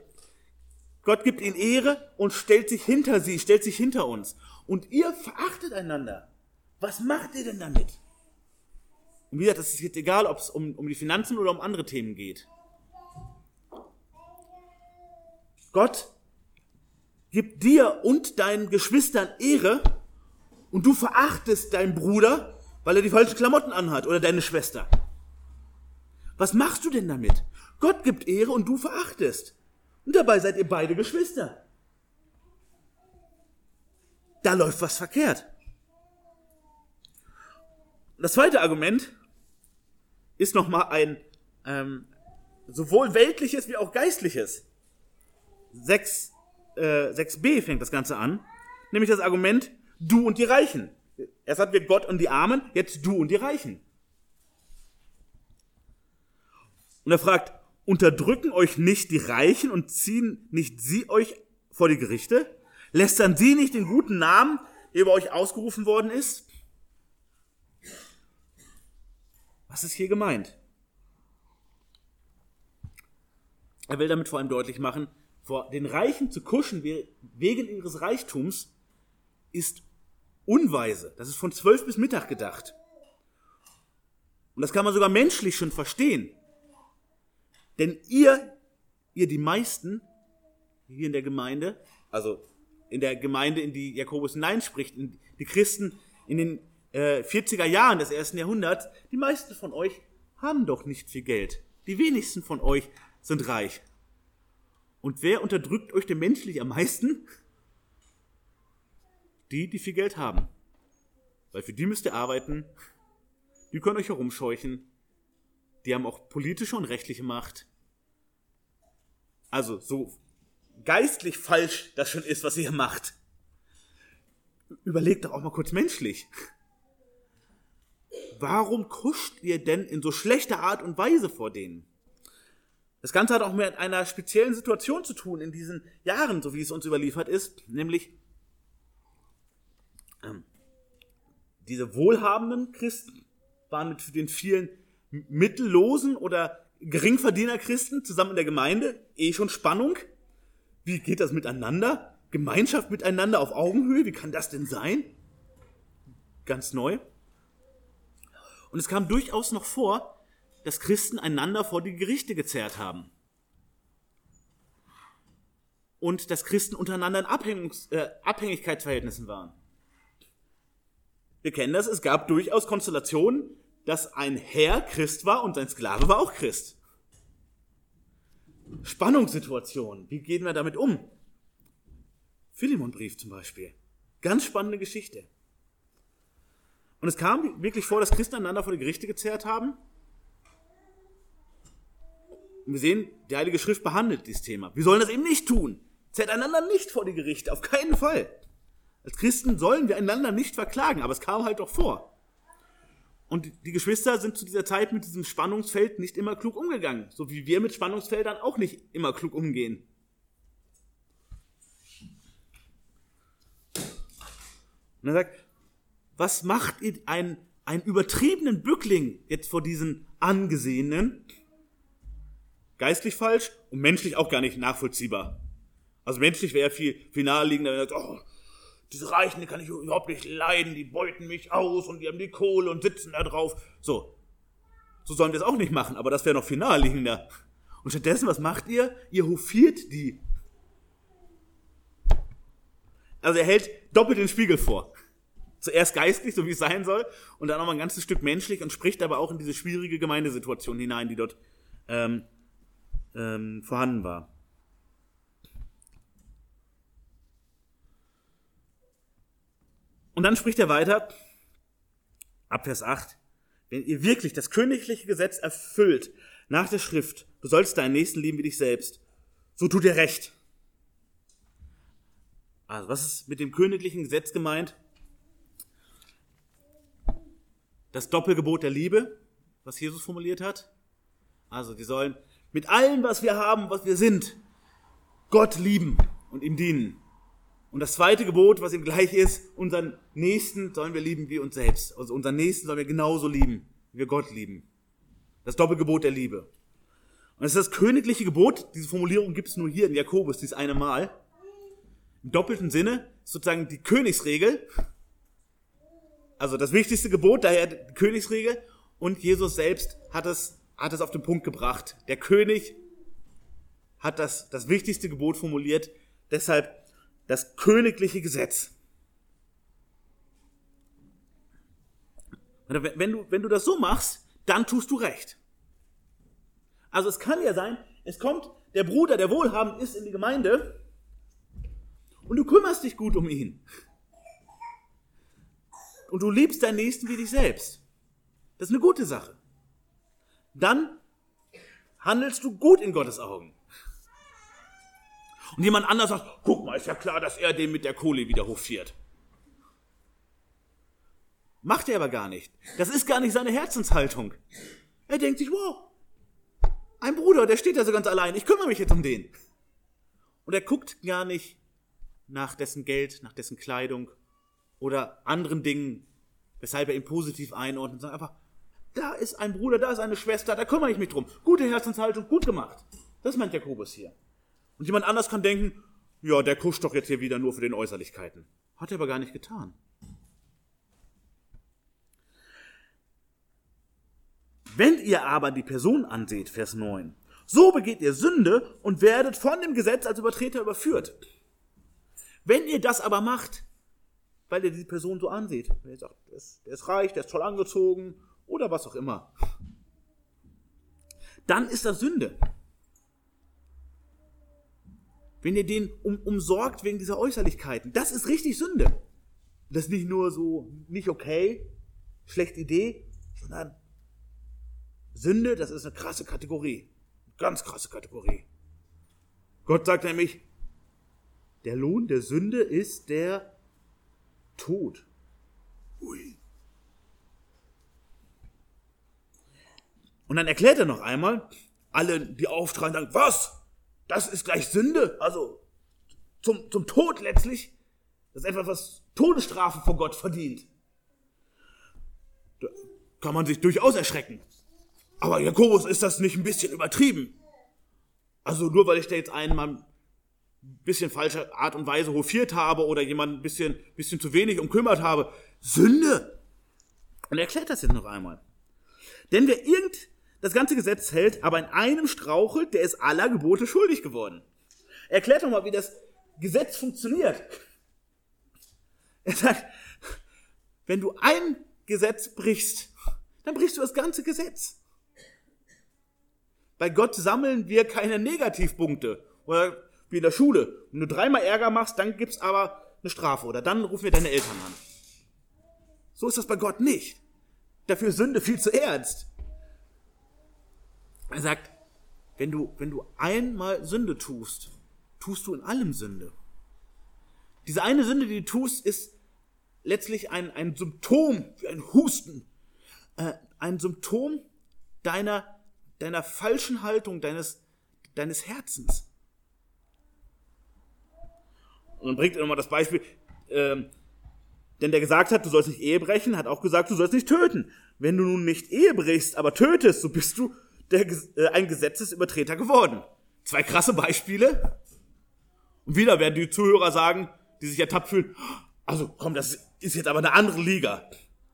Gott gibt ihnen Ehre und stellt sich hinter sie, stellt sich hinter uns. Und ihr verachtet einander. Was macht ihr denn damit? Und wie gesagt, es ist jetzt egal, ob es um, um die Finanzen oder um andere Themen geht. Gott gibt dir und deinen Geschwistern Ehre und du verachtest deinen Bruder weil er die falschen Klamotten anhat oder deine Schwester. Was machst du denn damit? Gott gibt Ehre und du verachtest. Und dabei seid ihr beide Geschwister. Da läuft was verkehrt. Das zweite Argument ist nochmal ein ähm, sowohl weltliches wie auch geistliches. 6, äh, 6b fängt das Ganze an, nämlich das Argument du und die Reichen. Erst hatten wir Gott und die Armen, jetzt du und die Reichen. Und er fragt, unterdrücken euch nicht die Reichen und ziehen nicht sie euch vor die Gerichte? Lästern sie nicht den guten Namen, der über euch ausgerufen worden ist? Was ist hier gemeint? Er will damit vor allem deutlich machen, vor den Reichen zu kuschen wegen ihres Reichtums ist unweise. Das ist von zwölf bis Mittag gedacht. Und das kann man sogar menschlich schon verstehen. Denn ihr, ihr die meisten, hier in der Gemeinde, also in der Gemeinde, in die Jakobus hineinspricht, in die Christen in den äh, 40er Jahren des ersten Jahrhunderts, die meisten von euch haben doch nicht viel Geld. Die wenigsten von euch sind reich. Und wer unterdrückt euch denn menschlich am meisten? Die, die viel Geld haben. Weil für die müsst ihr arbeiten, die können euch herumscheuchen, die haben auch politische und rechtliche Macht. Also so geistlich falsch das schon ist, was ihr macht. Überlegt doch auch mal kurz menschlich. Warum kuscht ihr denn in so schlechter Art und Weise vor denen? Das Ganze hat auch mit einer speziellen Situation zu tun in diesen Jahren, so wie es uns überliefert ist, nämlich ähm, diese wohlhabenden Christen waren mit den vielen mittellosen oder geringverdiener Christen zusammen in der Gemeinde eh schon Spannung. Wie geht das miteinander? Gemeinschaft miteinander auf Augenhöhe? Wie kann das denn sein? Ganz neu. Und es kam durchaus noch vor, dass Christen einander vor die Gerichte gezerrt haben. Und dass Christen untereinander in Abhängungs äh, Abhängigkeitsverhältnissen waren. Wir kennen das, es gab durchaus Konstellationen, dass ein Herr Christ war und sein Sklave war auch Christ. Spannungssituation, wie gehen wir damit um? Philemonbrief zum Beispiel. Ganz spannende Geschichte. Und es kam wirklich vor, dass Christen einander vor die Gerichte gezerrt haben. Und wir sehen, die Heilige Schrift behandelt dieses Thema. Wir sollen das eben nicht tun. Zerrt einander nicht vor die Gerichte, auf keinen Fall. Als Christen sollen wir einander nicht verklagen, aber es kam halt doch vor. Und die Geschwister sind zu dieser Zeit mit diesem Spannungsfeld nicht immer klug umgegangen, so wie wir mit Spannungsfeldern auch nicht immer klug umgehen. Und er sagt, was macht einen, einen übertriebenen Bückling jetzt vor diesen Angesehenen? Geistlich falsch und menschlich auch gar nicht nachvollziehbar. Also menschlich wäre viel, viel naheliegender, wenn er sagt, oh, diese Reichen, die kann ich überhaupt nicht leiden, die beuten mich aus und die haben die Kohle und sitzen da drauf. So. so sollen wir es auch nicht machen, aber das wäre noch viel naheliegender. Und stattdessen, was macht ihr? Ihr hofiert die. Also er hält doppelt den Spiegel vor. Zuerst geistlich, so wie es sein soll, und dann nochmal ein ganzes Stück menschlich und spricht aber auch in diese schwierige Gemeindesituation hinein, die dort ähm, ähm, vorhanden war. Und dann spricht er weiter, ab Vers 8, wenn ihr wirklich das königliche Gesetz erfüllt nach der Schrift, du sollst deinen Nächsten lieben wie dich selbst, so tut ihr recht. Also, was ist mit dem königlichen Gesetz gemeint? Das Doppelgebot der Liebe, was Jesus formuliert hat. Also, die sollen mit allem, was wir haben, was wir sind, Gott lieben und ihm dienen. Und das zweite Gebot, was ihm gleich ist, unseren Nächsten sollen wir lieben wie uns selbst. Also unseren Nächsten sollen wir genauso lieben, wie wir Gott lieben. Das Doppelgebot der Liebe. Und das ist das königliche Gebot. Diese Formulierung gibt es nur hier in Jakobus, dieses eine Mal. Im doppelten Sinne sozusagen die Königsregel. Also das wichtigste Gebot, daher die Königsregel. Und Jesus selbst hat es, hat es auf den Punkt gebracht. Der König hat das, das wichtigste Gebot formuliert. Deshalb das königliche Gesetz. Wenn du, wenn du das so machst, dann tust du recht. Also es kann ja sein, es kommt der Bruder, der wohlhabend ist, in die Gemeinde und du kümmerst dich gut um ihn. Und du liebst deinen Nächsten wie dich selbst. Das ist eine gute Sache. Dann handelst du gut in Gottes Augen. Und jemand anders sagt, guck mal, ist ja klar, dass er den mit der Kohle wieder hofiert. Macht er aber gar nicht. Das ist gar nicht seine Herzenshaltung. Er denkt sich, wow, ein Bruder, der steht da so ganz allein, ich kümmere mich jetzt um den. Und er guckt gar nicht nach dessen Geld, nach dessen Kleidung oder anderen Dingen, weshalb er ihn positiv einordnet, sondern einfach, da ist ein Bruder, da ist eine Schwester, da kümmere ich mich drum. Gute Herzenshaltung, gut gemacht. Das meint Jakobus hier. Und jemand anders kann denken, ja, der kuscht doch jetzt hier wieder nur für den Äußerlichkeiten. Hat er aber gar nicht getan. Wenn ihr aber die Person anseht, Vers 9, so begeht ihr Sünde und werdet von dem Gesetz als Übertreter überführt. Wenn ihr das aber macht, weil ihr die Person so anseht, wenn ihr sagt, der ist, der ist reich, der ist toll angezogen oder was auch immer, dann ist das Sünde wenn ihr den um, umsorgt wegen dieser Äußerlichkeiten. Das ist richtig Sünde. Das ist nicht nur so, nicht okay, schlechte Idee, sondern Sünde, das ist eine krasse Kategorie. Ganz krasse Kategorie. Gott sagt nämlich, der Lohn der Sünde ist der Tod. Ui. Und dann erklärt er noch einmal, alle, die auftragen, sagen, was? das ist gleich Sünde, also zum, zum Tod letztlich. Das ist etwas, was Todesstrafe vor Gott verdient. Da kann man sich durchaus erschrecken. Aber Jakobus, ist das nicht ein bisschen übertrieben? Also nur weil ich da jetzt einen mal ein bisschen falsche Art und Weise hofiert habe oder jemanden ein bisschen, bisschen zu wenig umkümmert habe. Sünde! Und er erklärt das jetzt noch einmal. Denn wer irgend das ganze Gesetz hält, aber in einem strauchelt, der ist aller Gebote schuldig geworden. Erklärt doch mal, wie das Gesetz funktioniert. Er sagt, wenn du ein Gesetz brichst, dann brichst du das ganze Gesetz. Bei Gott sammeln wir keine Negativpunkte. Oder wie in der Schule. Wenn du dreimal Ärger machst, dann gibt's aber eine Strafe. Oder dann rufen wir deine Eltern an. So ist das bei Gott nicht. Dafür Sünde viel zu ernst. Er sagt, wenn du, wenn du einmal Sünde tust, tust du in allem Sünde. Diese eine Sünde, die du tust, ist letztlich ein, ein Symptom, wie ein Husten, äh, ein Symptom deiner, deiner falschen Haltung, deines, deines Herzens. Und dann bringt er nochmal das Beispiel, ähm, denn der gesagt hat, du sollst nicht Ehe brechen, hat auch gesagt, du sollst nicht töten. Wenn du nun nicht Ehe brichst, aber tötest, so bist du der, äh, ein Gesetzesübertreter geworden. Zwei krasse Beispiele. Und wieder werden die Zuhörer sagen, die sich ertappt fühlen, also komm, das ist jetzt aber eine andere Liga.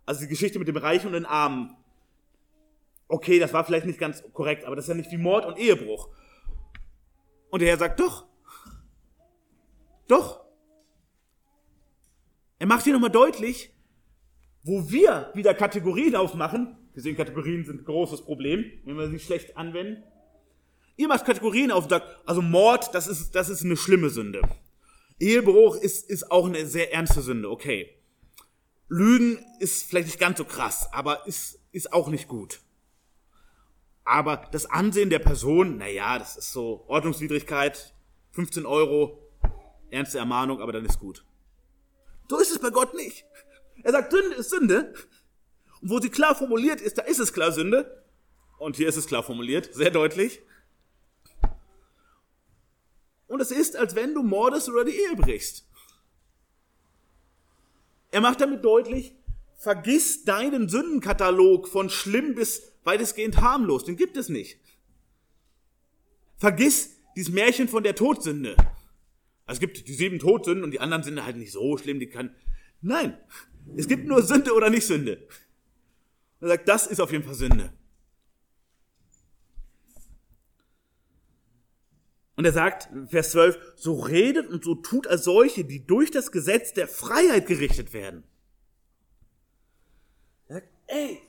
Also die Geschichte mit dem Reichen und den Armen. okay, das war vielleicht nicht ganz korrekt, aber das ist ja nicht wie Mord und Ehebruch. Und der Herr sagt, doch. Doch. Er macht hier nochmal deutlich, wo wir wieder Kategorien aufmachen. Sehen, Kategorien sind ein großes Problem, wenn wir sie schlecht anwenden. Ihr macht Kategorien auf also Mord, das ist, das ist eine schlimme Sünde. Ehebruch ist, ist auch eine sehr ernste Sünde, okay. Lügen ist vielleicht nicht ganz so krass, aber ist, ist auch nicht gut. Aber das Ansehen der Person, naja, das ist so Ordnungswidrigkeit, 15 Euro, ernste Ermahnung, aber dann ist gut. So ist es bei Gott nicht. Er sagt, Sünde ist Sünde. Wo sie klar formuliert ist, da ist es klar Sünde. Und hier ist es klar formuliert, sehr deutlich. Und es ist, als wenn du mordest oder die Ehe brichst. Er macht damit deutlich, vergiss deinen Sündenkatalog von schlimm bis weitestgehend harmlos. Den gibt es nicht. Vergiss dieses Märchen von der Todsünde. Also es gibt die sieben Todsünden und die anderen sind halt nicht so schlimm, die kann. Nein, es gibt nur Sünde oder nicht Sünde. Er sagt, das ist auf jeden Fall Sünde. Und er sagt, Vers 12, so redet und so tut als solche, die durch das Gesetz der Freiheit gerichtet werden. Er sagt, ey,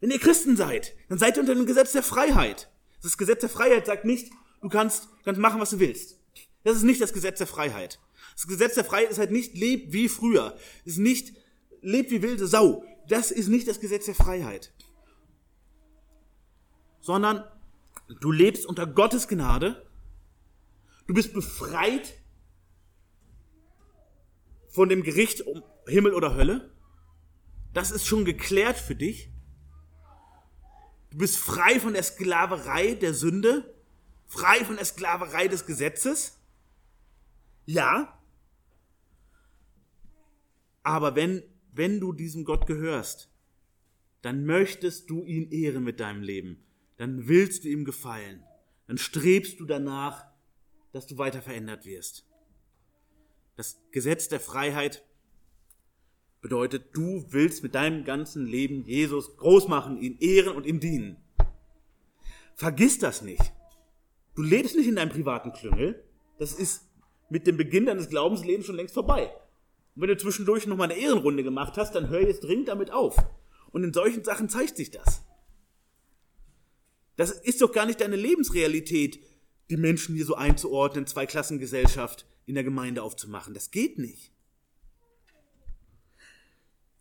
wenn ihr Christen seid, dann seid ihr unter dem Gesetz der Freiheit. Das Gesetz der Freiheit sagt nicht, du kannst, kannst machen, was du willst. Das ist nicht das Gesetz der Freiheit. Das Gesetz der Freiheit ist halt nicht, leb wie früher. Ist nicht, leb wie wilde Sau. Das ist nicht das Gesetz der Freiheit. Sondern du lebst unter Gottes Gnade. Du bist befreit von dem Gericht um Himmel oder Hölle. Das ist schon geklärt für dich. Du bist frei von der Sklaverei der Sünde, frei von der Sklaverei des Gesetzes. Ja. Aber wenn, wenn du diesem Gott gehörst, dann möchtest du ihn ehren mit deinem Leben. Dann willst du ihm gefallen. Dann strebst du danach, dass du weiter verändert wirst. Das Gesetz der Freiheit bedeutet, du willst mit deinem ganzen Leben Jesus groß machen, ihn ehren und ihm dienen. Vergiss das nicht. Du lebst nicht in deinem privaten Klüngel. Das ist mit dem Beginn deines Glaubenslebens schon längst vorbei. Und wenn du zwischendurch nochmal eine Ehrenrunde gemacht hast, dann hör jetzt dringend damit auf. Und in solchen Sachen zeigt sich das. Das ist doch gar nicht deine Lebensrealität, die Menschen hier so einzuordnen, Zweiklassengesellschaft in der Gemeinde aufzumachen. Das geht nicht.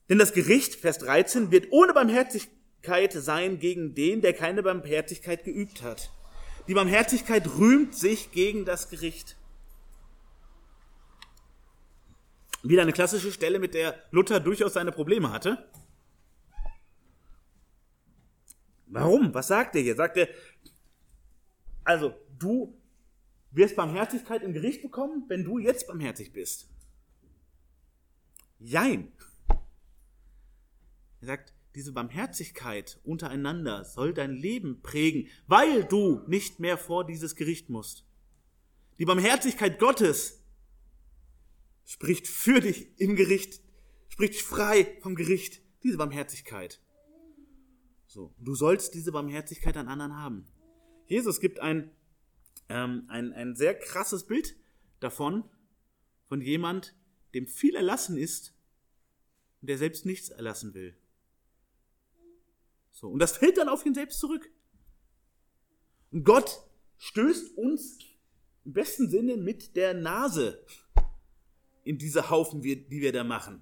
Denn das Gericht, Vers 13, wird ohne Barmherzigkeit sein gegen den, der keine Barmherzigkeit geübt hat. Die Barmherzigkeit rühmt sich gegen das Gericht. Wieder eine klassische Stelle, mit der Luther durchaus seine Probleme hatte. Warum? Was sagt er hier? Sagt er, also du wirst Barmherzigkeit im Gericht bekommen, wenn du jetzt barmherzig bist. Jein. Er sagt, diese Barmherzigkeit untereinander soll dein Leben prägen, weil du nicht mehr vor dieses Gericht musst. Die Barmherzigkeit Gottes spricht für dich im Gericht, spricht frei vom Gericht, diese Barmherzigkeit. So, du sollst diese Barmherzigkeit an anderen haben. Jesus gibt ein, ähm, ein, ein sehr krasses Bild davon, von jemand, dem viel erlassen ist und der selbst nichts erlassen will. So, und das fällt dann auf ihn selbst zurück. Und Gott stößt uns im besten Sinne mit der Nase in diese Haufen, die wir da machen.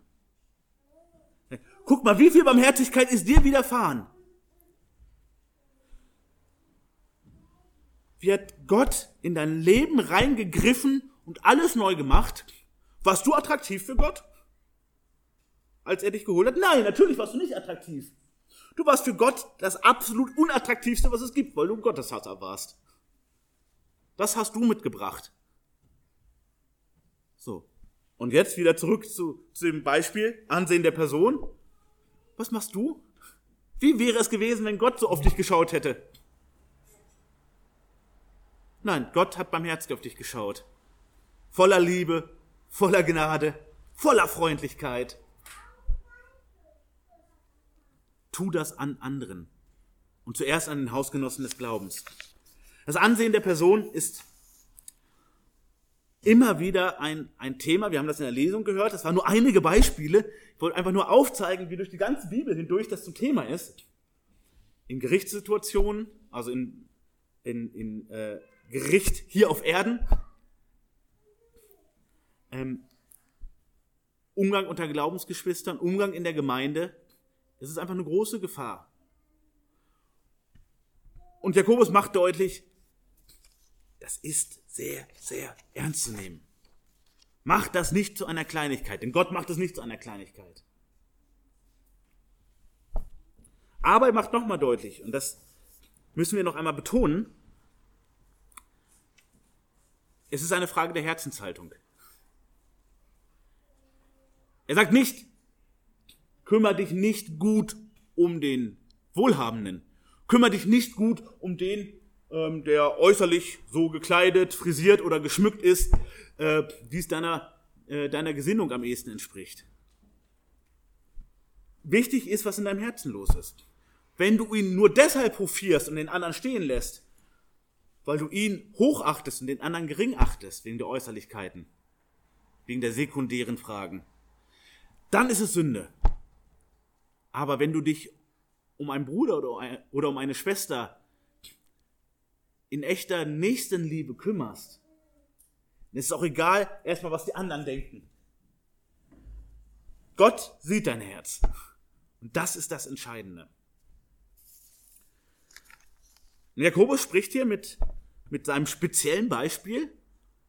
Guck mal, wie viel Barmherzigkeit ist dir widerfahren? Wie hat Gott in dein Leben reingegriffen und alles neu gemacht? Warst du attraktiv für Gott? Als er dich geholt hat? Nein, natürlich warst du nicht attraktiv. Du warst für Gott das absolut unattraktivste, was es gibt, weil du ein Gotteshasser warst. Das hast du mitgebracht. So. Und jetzt wieder zurück zu, zu dem Beispiel Ansehen der Person. Was machst du? Wie wäre es gewesen, wenn Gott so auf dich geschaut hätte? Nein, Gott hat barmherzig auf dich geschaut. Voller Liebe, voller Gnade, voller Freundlichkeit. Tu das an anderen. und zuerst an den Hausgenossen des Glaubens. Das Ansehen der Person ist immer wieder ein, ein Thema. Wir haben das in der Lesung gehört. Das waren nur einige Beispiele. Ich wollte einfach nur aufzeigen, wie durch die ganze Bibel hindurch das zum Thema ist. In Gerichtssituationen, also in, in, in äh, Gericht hier auf Erden. Ähm, Umgang unter Glaubensgeschwistern, Umgang in der Gemeinde. Es ist einfach eine große Gefahr. Und Jakobus macht deutlich, das ist sehr, sehr ernst zu nehmen. Macht das nicht zu einer Kleinigkeit, denn Gott macht es nicht zu einer Kleinigkeit. Aber er macht nochmal deutlich, und das müssen wir noch einmal betonen, es ist eine Frage der Herzenshaltung. Er sagt nicht, kümmere dich nicht gut um den Wohlhabenden, kümmere dich nicht gut um den, ähm, der äußerlich so gekleidet, frisiert oder geschmückt ist, äh, es deiner, äh, deiner Gesinnung am ehesten entspricht. Wichtig ist, was in deinem Herzen los ist. Wenn du ihn nur deshalb profierst und den anderen stehen lässt, weil du ihn hochachtest und den anderen gering achtest, wegen der Äußerlichkeiten, wegen der sekundären Fragen, dann ist es Sünde. Aber wenn du dich um einen Bruder oder um eine Schwester in echter Nächstenliebe kümmerst, dann ist es auch egal, erstmal, was die anderen denken. Gott sieht dein Herz. Und das ist das Entscheidende. Jakobus spricht hier mit, mit seinem speziellen Beispiel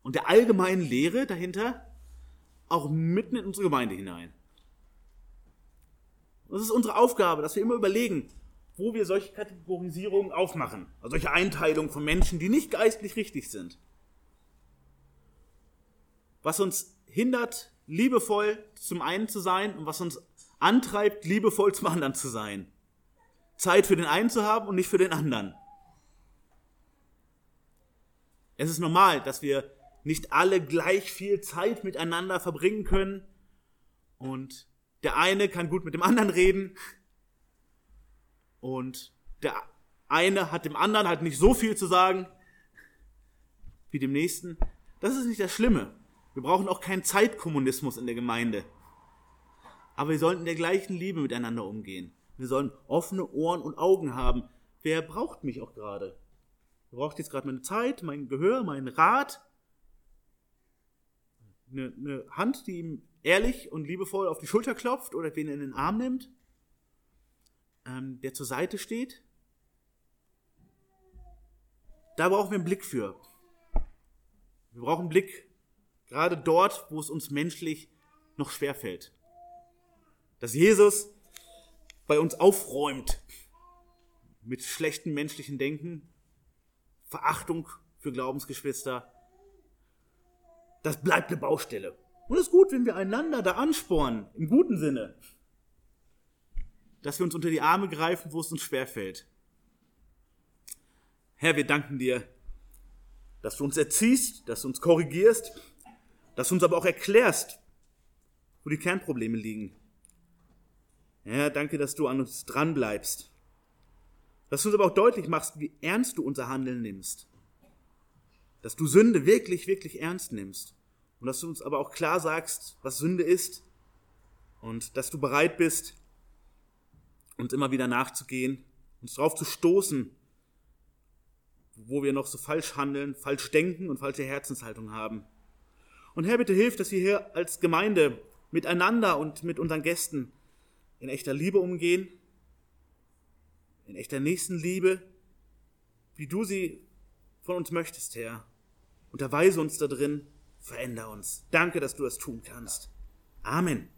und der allgemeinen Lehre dahinter auch mitten in unsere Gemeinde hinein. Und das ist unsere Aufgabe, dass wir immer überlegen, wo wir solche Kategorisierungen aufmachen, also solche Einteilungen von Menschen, die nicht geistlich richtig sind. Was uns hindert, liebevoll zum einen zu sein und was uns antreibt, liebevoll zum anderen zu sein. Zeit für den einen zu haben und nicht für den anderen. Es ist normal, dass wir nicht alle gleich viel Zeit miteinander verbringen können und der eine kann gut mit dem anderen reden und der eine hat dem anderen halt nicht so viel zu sagen wie dem nächsten. Das ist nicht das Schlimme. Wir brauchen auch keinen Zeitkommunismus in der Gemeinde. Aber wir sollten in der gleichen Liebe miteinander umgehen. Wir sollen offene Ohren und Augen haben. Wer braucht mich auch gerade? braucht jetzt gerade meine Zeit, mein Gehör, meinen Rat, eine, eine Hand, die ihm ehrlich und liebevoll auf die Schulter klopft oder wen in den Arm nimmt, ähm, der zur Seite steht. Da brauchen wir einen Blick für. Wir brauchen einen Blick gerade dort, wo es uns menschlich noch schwerfällt. Dass Jesus bei uns aufräumt mit schlechtem menschlichen Denken, Verachtung für Glaubensgeschwister. Das bleibt eine Baustelle. Und es ist gut, wenn wir einander da anspornen, im guten Sinne. Dass wir uns unter die Arme greifen, wo es uns schwerfällt. Herr, wir danken dir, dass du uns erziehst, dass du uns korrigierst, dass du uns aber auch erklärst, wo die Kernprobleme liegen. Herr, danke, dass du an uns dran bleibst dass du uns aber auch deutlich machst, wie ernst du unser Handeln nimmst. Dass du Sünde wirklich, wirklich ernst nimmst. Und dass du uns aber auch klar sagst, was Sünde ist. Und dass du bereit bist, uns immer wieder nachzugehen, uns darauf zu stoßen, wo wir noch so falsch handeln, falsch denken und falsche Herzenshaltung haben. Und Herr, bitte hilf, dass wir hier als Gemeinde miteinander und mit unseren Gästen in echter Liebe umgehen in echter Nächstenliebe, wie du sie von uns möchtest, Herr. Unterweise uns da drin, veränder uns. Danke, dass du das tun kannst. Amen.